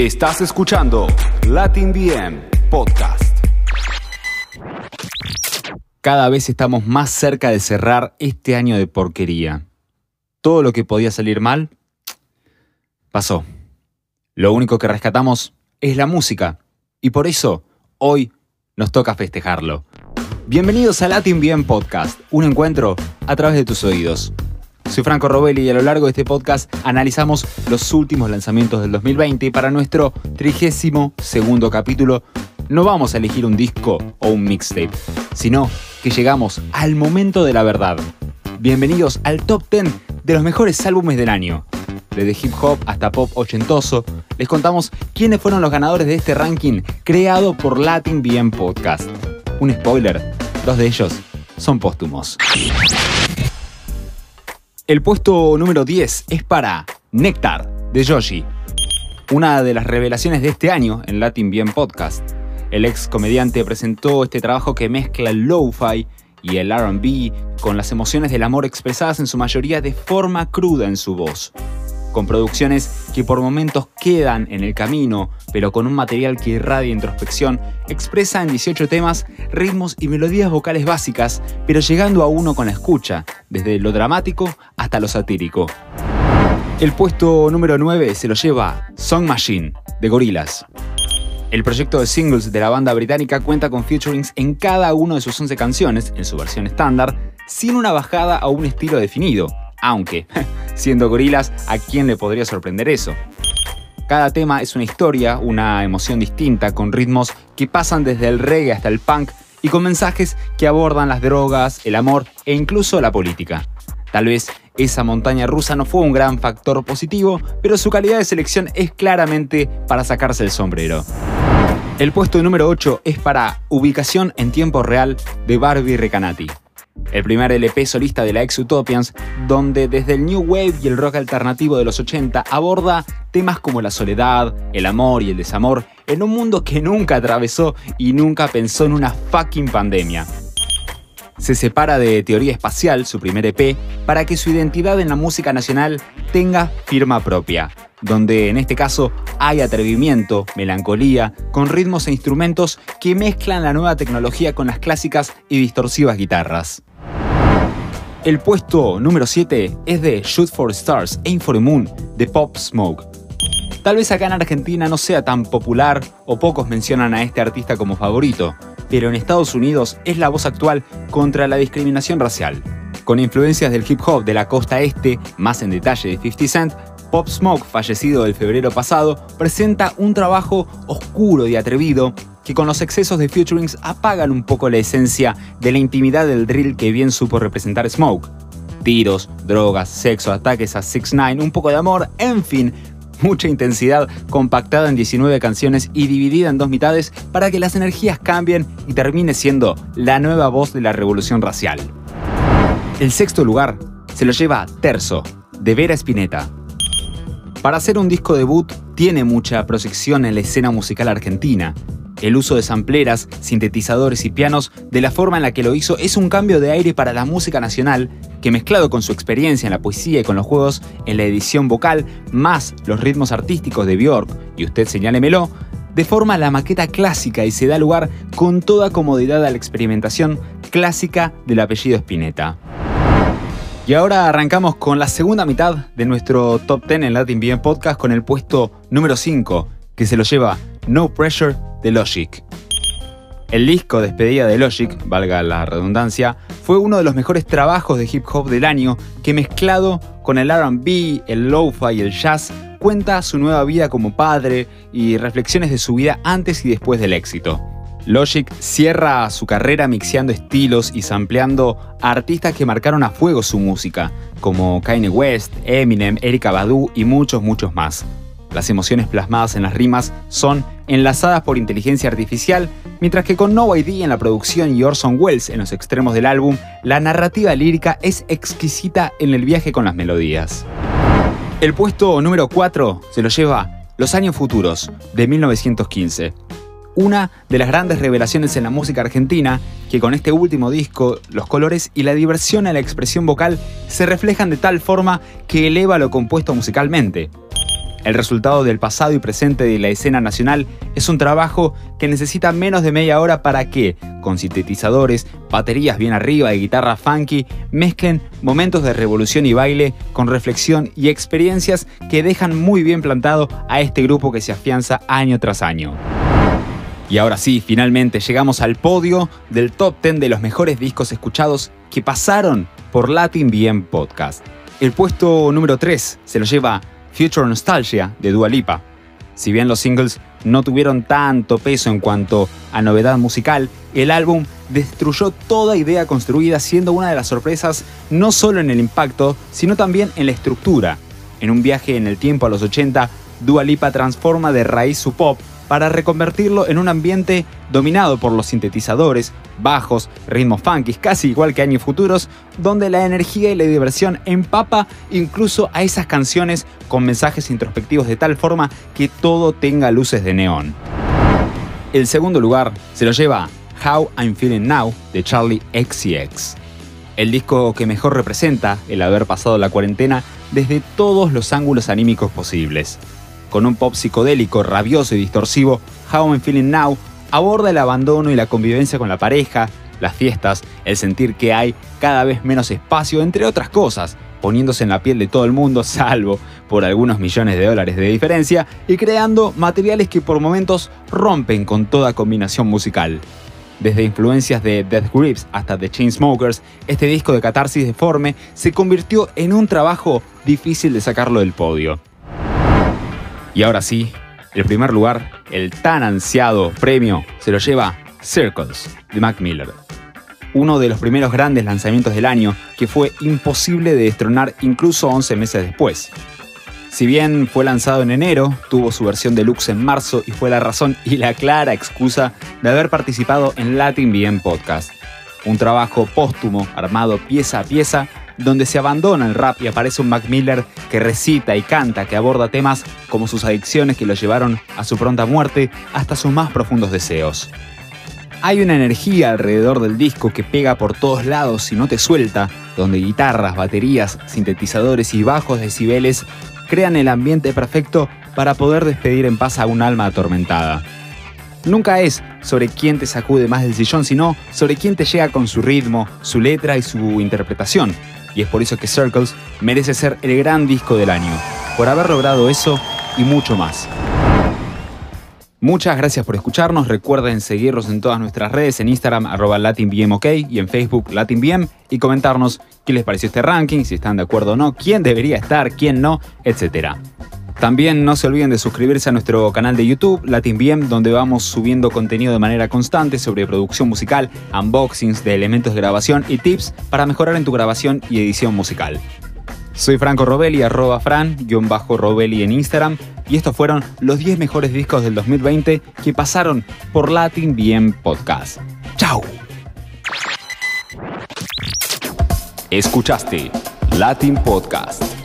Estás escuchando Latin BM Podcast. Cada vez estamos más cerca de cerrar este año de porquería. Todo lo que podía salir mal pasó. Lo único que rescatamos es la música y por eso hoy nos toca festejarlo. Bienvenidos a Latin BM Podcast, un encuentro a través de tus oídos. Soy Franco Robelli y a lo largo de este podcast analizamos los últimos lanzamientos del 2020 y para nuestro trigésimo segundo capítulo no vamos a elegir un disco o un mixtape, sino que llegamos al momento de la verdad. Bienvenidos al top 10 de los mejores álbumes del año. Desde hip hop hasta pop ochentoso, les contamos quiénes fueron los ganadores de este ranking creado por Latin BM Podcast. Un spoiler, dos de ellos son póstumos. El puesto número 10 es para Nectar de Yoshi, una de las revelaciones de este año en Latin Bien Podcast. El ex comediante presentó este trabajo que mezcla el lo-fi y el RB con las emociones del amor expresadas en su mayoría de forma cruda en su voz con producciones que por momentos quedan en el camino, pero con un material que irradia introspección, expresa en 18 temas ritmos y melodías vocales básicas, pero llegando a uno con la escucha, desde lo dramático hasta lo satírico. El puesto número 9 se lo lleva Song Machine, de Gorillaz. El proyecto de singles de la banda británica cuenta con featurings en cada una de sus 11 canciones, en su versión estándar, sin una bajada a un estilo definido, aunque, siendo gorilas, ¿a quién le podría sorprender eso? Cada tema es una historia, una emoción distinta, con ritmos que pasan desde el reggae hasta el punk y con mensajes que abordan las drogas, el amor e incluso la política. Tal vez esa montaña rusa no fue un gran factor positivo, pero su calidad de selección es claramente para sacarse el sombrero. El puesto número 8 es para Ubicación en tiempo real de Barbie Recanati el primer LP solista de la ex Utopians, donde desde el New Wave y el rock alternativo de los 80 aborda temas como la soledad, el amor y el desamor en un mundo que nunca atravesó y nunca pensó en una fucking pandemia. Se separa de Teoría Espacial, su primer EP, para que su identidad en la música nacional tenga firma propia, donde en este caso hay atrevimiento, melancolía, con ritmos e instrumentos que mezclan la nueva tecnología con las clásicas y distorsivas guitarras. El puesto número 7 es de Shoot for Stars, Aim for the Moon, de Pop Smoke. Tal vez acá en Argentina no sea tan popular o pocos mencionan a este artista como favorito, pero en Estados Unidos es la voz actual contra la discriminación racial. Con influencias del hip hop de la costa este, más en detalle de 50 Cent, Pop Smoke, fallecido el febrero pasado, presenta un trabajo oscuro y atrevido que con los excesos de featurings apagan un poco la esencia de la intimidad del drill que bien supo representar Smoke. Tiros, drogas, sexo, ataques a 6 9 un poco de amor, en fin, mucha intensidad compactada en 19 canciones y dividida en dos mitades para que las energías cambien y termine siendo la nueva voz de la revolución racial. El sexto lugar se lo lleva Terzo, de Vera Spinetta. Para hacer un disco debut tiene mucha proyección en la escena musical argentina, el uso de sampleras, sintetizadores y pianos de la forma en la que lo hizo es un cambio de aire para la música nacional que mezclado con su experiencia en la poesía y con los juegos en la edición vocal, más los ritmos artísticos de Björk, y usted señálemelo, deforma la maqueta clásica y se da lugar con toda comodidad a la experimentación clásica del apellido Spinetta. Y ahora arrancamos con la segunda mitad de nuestro top 10 en Latin Bien Podcast con el puesto número 5, que se lo lleva No Pressure de Logic. El disco Despedida de Logic, valga la redundancia, fue uno de los mejores trabajos de hip hop del año que mezclado con el RB, el lo-fi y el jazz cuenta su nueva vida como padre y reflexiones de su vida antes y después del éxito. Logic cierra su carrera mixeando estilos y sampleando a artistas que marcaron a fuego su música, como Kanye West, Eminem, Erika Badu y muchos, muchos más. Las emociones plasmadas en las rimas son enlazadas por inteligencia artificial, mientras que con No ID en la producción y Orson Welles en los extremos del álbum, la narrativa lírica es exquisita en el viaje con las melodías. El puesto número 4 se lo lleva Los años futuros, de 1915. Una de las grandes revelaciones en la música argentina, que con este último disco, los colores y la diversión en la expresión vocal se reflejan de tal forma que eleva lo compuesto musicalmente. El resultado del pasado y presente de la escena nacional es un trabajo que necesita menos de media hora para que, con sintetizadores, baterías bien arriba y guitarra funky, mezclen momentos de revolución y baile con reflexión y experiencias que dejan muy bien plantado a este grupo que se afianza año tras año. Y ahora sí, finalmente llegamos al podio del top 10 de los mejores discos escuchados que pasaron por Latin BM Podcast. El puesto número 3 se lo lleva Future Nostalgia de Dua Lipa. Si bien los singles no tuvieron tanto peso en cuanto a novedad musical, el álbum destruyó toda idea construida siendo una de las sorpresas no solo en el impacto, sino también en la estructura. En un viaje en el tiempo a los 80, Dua Lipa transforma de raíz su pop para reconvertirlo en un ambiente dominado por los sintetizadores, bajos, ritmos funky, casi igual que años futuros, donde la energía y la diversión empapa incluso a esas canciones con mensajes introspectivos de tal forma que todo tenga luces de neón. El segundo lugar se lo lleva How I'm Feeling Now de Charlie XCX. El disco que mejor representa el haber pasado la cuarentena desde todos los ángulos anímicos posibles con un pop psicodélico, rabioso y distorsivo, How I'm Feeling Now aborda el abandono y la convivencia con la pareja, las fiestas, el sentir que hay cada vez menos espacio, entre otras cosas, poniéndose en la piel de todo el mundo, salvo por algunos millones de dólares de diferencia, y creando materiales que por momentos rompen con toda combinación musical. Desde influencias de Death Grips hasta The Chainsmokers, este disco de catarsis deforme se convirtió en un trabajo difícil de sacarlo del podio. Y ahora sí, el primer lugar, el tan ansiado premio, se lo lleva Circles de Mac Miller. Uno de los primeros grandes lanzamientos del año que fue imposible de destronar incluso 11 meses después. Si bien fue lanzado en enero, tuvo su versión deluxe en marzo y fue la razón y la clara excusa de haber participado en Latin BM Podcast. Un trabajo póstumo armado pieza a pieza donde se abandona el rap y aparece un Mac Miller que recita y canta, que aborda temas como sus adicciones que lo llevaron a su pronta muerte hasta sus más profundos deseos. Hay una energía alrededor del disco que pega por todos lados y no te suelta, donde guitarras, baterías, sintetizadores y bajos decibeles crean el ambiente perfecto para poder despedir en paz a un alma atormentada. Nunca es sobre quién te sacude más del sillón, sino sobre quién te llega con su ritmo, su letra y su interpretación, y es por eso que Circles merece ser el gran disco del año, por haber logrado eso y mucho más. Muchas gracias por escucharnos. Recuerden seguirnos en todas nuestras redes, en Instagram, arroba LatinBMOK y en Facebook LatinBM y comentarnos qué les pareció este ranking, si están de acuerdo o no, quién debería estar, quién no, etc. También no se olviden de suscribirse a nuestro canal de YouTube, LatinBM, donde vamos subiendo contenido de manera constante sobre producción musical, unboxings de elementos de grabación y tips para mejorar en tu grabación y edición musical. Soy Franco Robelli, arroba fran-robelli en Instagram, y estos fueron los 10 mejores discos del 2020 que pasaron por Latin BM Podcast. ¡Chao! Escuchaste Latin Podcast